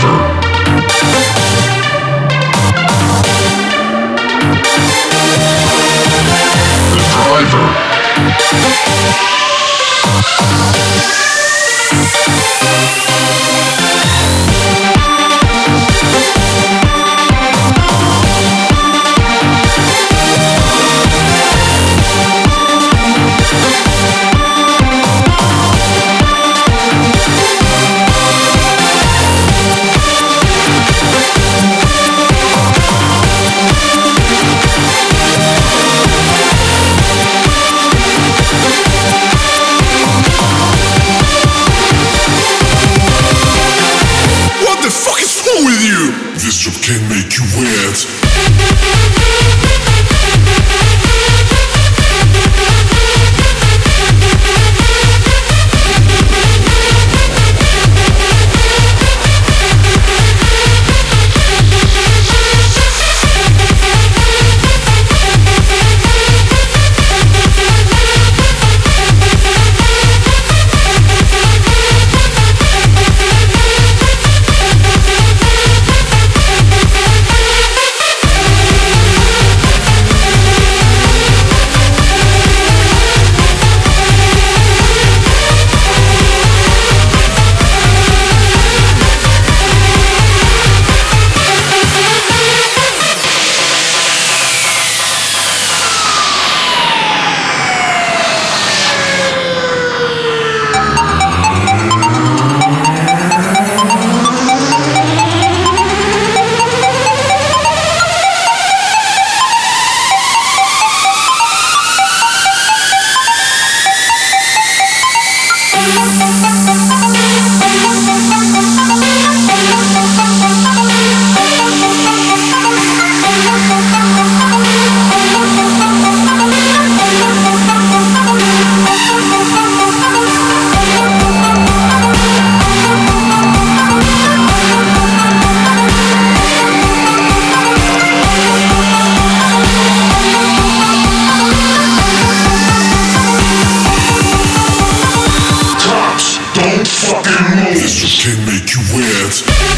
driver. The driver. This job can make you wet. Fucking move. This job can make you wet.